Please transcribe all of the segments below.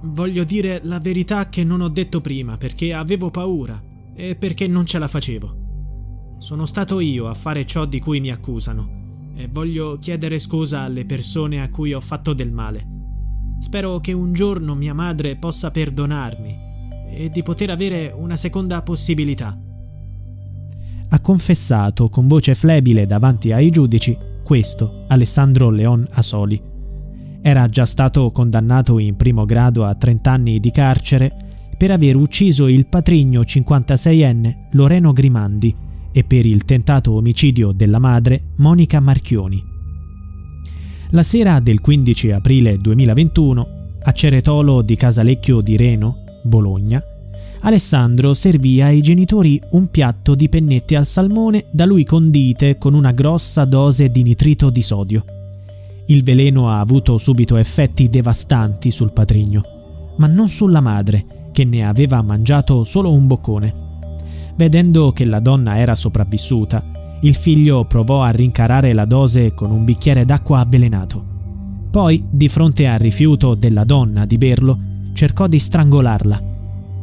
Voglio dire la verità che non ho detto prima perché avevo paura e perché non ce la facevo. Sono stato io a fare ciò di cui mi accusano e voglio chiedere scusa alle persone a cui ho fatto del male. Spero che un giorno mia madre possa perdonarmi e di poter avere una seconda possibilità. Ha confessato con voce flebile davanti ai giudici questo Alessandro Leon Asoli era già stato condannato in primo grado a 30 anni di carcere per aver ucciso il patrigno 56enne Loreno Grimandi e per il tentato omicidio della madre Monica Marchioni. La sera del 15 aprile 2021, a Ceretolo di Casalecchio di Reno, Bologna, Alessandro servì ai genitori un piatto di pennette al salmone da lui condite con una grossa dose di nitrito di sodio. Il veleno ha avuto subito effetti devastanti sul patrigno, ma non sulla madre, che ne aveva mangiato solo un boccone. Vedendo che la donna era sopravvissuta, il figlio provò a rincarare la dose con un bicchiere d'acqua avvelenato. Poi, di fronte al rifiuto della donna di berlo, cercò di strangolarla.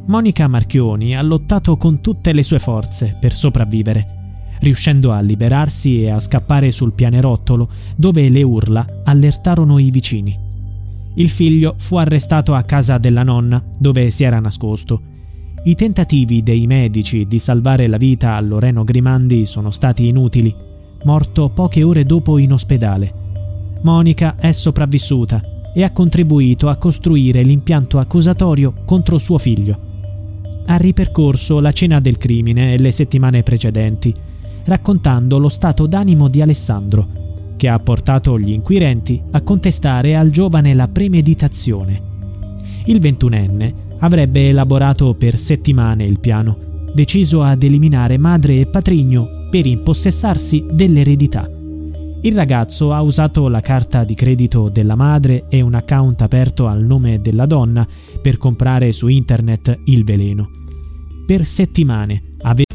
Monica Marchioni ha lottato con tutte le sue forze per sopravvivere riuscendo a liberarsi e a scappare sul pianerottolo dove le urla allertarono i vicini. Il figlio fu arrestato a casa della nonna dove si era nascosto. I tentativi dei medici di salvare la vita a Loreno Grimandi sono stati inutili, morto poche ore dopo in ospedale. Monica è sopravvissuta e ha contribuito a costruire l'impianto accusatorio contro suo figlio. Ha ripercorso la cena del crimine e le settimane precedenti raccontando lo stato d'animo di Alessandro, che ha portato gli inquirenti a contestare al giovane la premeditazione. Il ventunenne avrebbe elaborato per settimane il piano, deciso ad eliminare madre e patrigno per impossessarsi dell'eredità. Il ragazzo ha usato la carta di credito della madre e un account aperto al nome della donna per comprare su internet il veleno. Per settimane aveva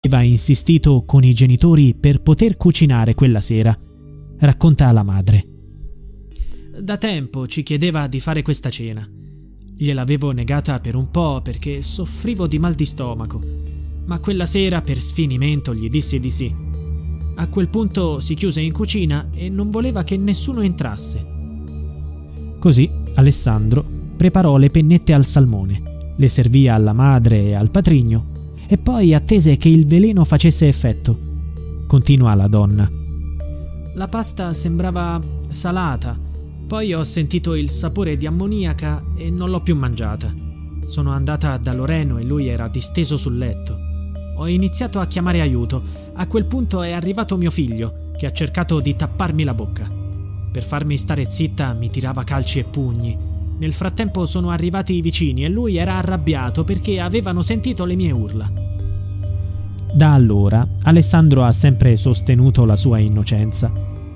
Aveva insistito con i genitori per poter cucinare quella sera, racconta la madre. Da tempo ci chiedeva di fare questa cena. Gliel'avevo negata per un po' perché soffrivo di mal di stomaco, ma quella sera per sfinimento gli dissi di sì. A quel punto si chiuse in cucina e non voleva che nessuno entrasse. Così Alessandro preparò le pennette al salmone, le servì alla madre e al patrigno e poi attese che il veleno facesse effetto. Continua la donna. La pasta sembrava salata, poi ho sentito il sapore di ammoniaca e non l'ho più mangiata. Sono andata da Loreno e lui era disteso sul letto. Ho iniziato a chiamare aiuto. A quel punto è arrivato mio figlio, che ha cercato di tapparmi la bocca. Per farmi stare zitta mi tirava calci e pugni. Nel frattempo sono arrivati i vicini e lui era arrabbiato perché avevano sentito le mie urla. Da allora Alessandro ha sempre sostenuto la sua innocenza,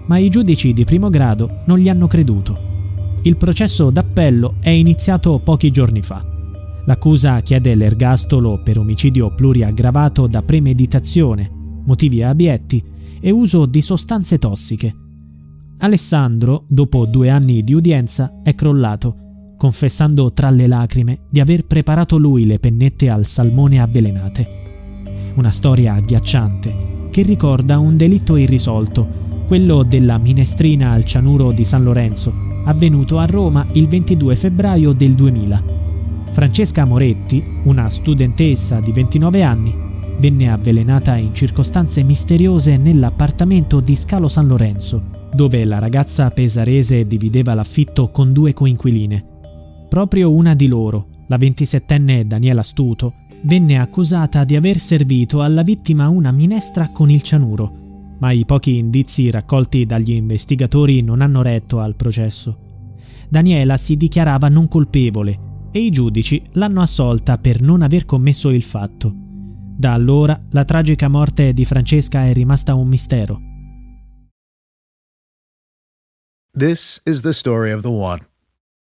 ma i giudici di primo grado non gli hanno creduto. Il processo d'appello è iniziato pochi giorni fa. L'accusa chiede l'ergastolo per omicidio pluriaggravato da premeditazione, motivi abietti e uso di sostanze tossiche. Alessandro, dopo due anni di udienza, è crollato, confessando tra le lacrime di aver preparato lui le pennette al salmone avvelenate. Una storia agghiacciante che ricorda un delitto irrisolto, quello della minestrina al cianuro di San Lorenzo, avvenuto a Roma il 22 febbraio del 2000. Francesca Moretti, una studentessa di 29 anni, venne avvelenata in circostanze misteriose nell'appartamento di Scalo San Lorenzo, dove la ragazza pesarese divideva l'affitto con due coinquiline. Proprio una di loro, la 27enne Daniela Stuto, venne accusata di aver servito alla vittima una minestra con il cianuro, ma i pochi indizi raccolti dagli investigatori non hanno retto al processo. Daniela si dichiarava non colpevole e i giudici l'hanno assolta per non aver commesso il fatto. Da allora la tragica morte di Francesca è rimasta un mistero. This is the story of the one.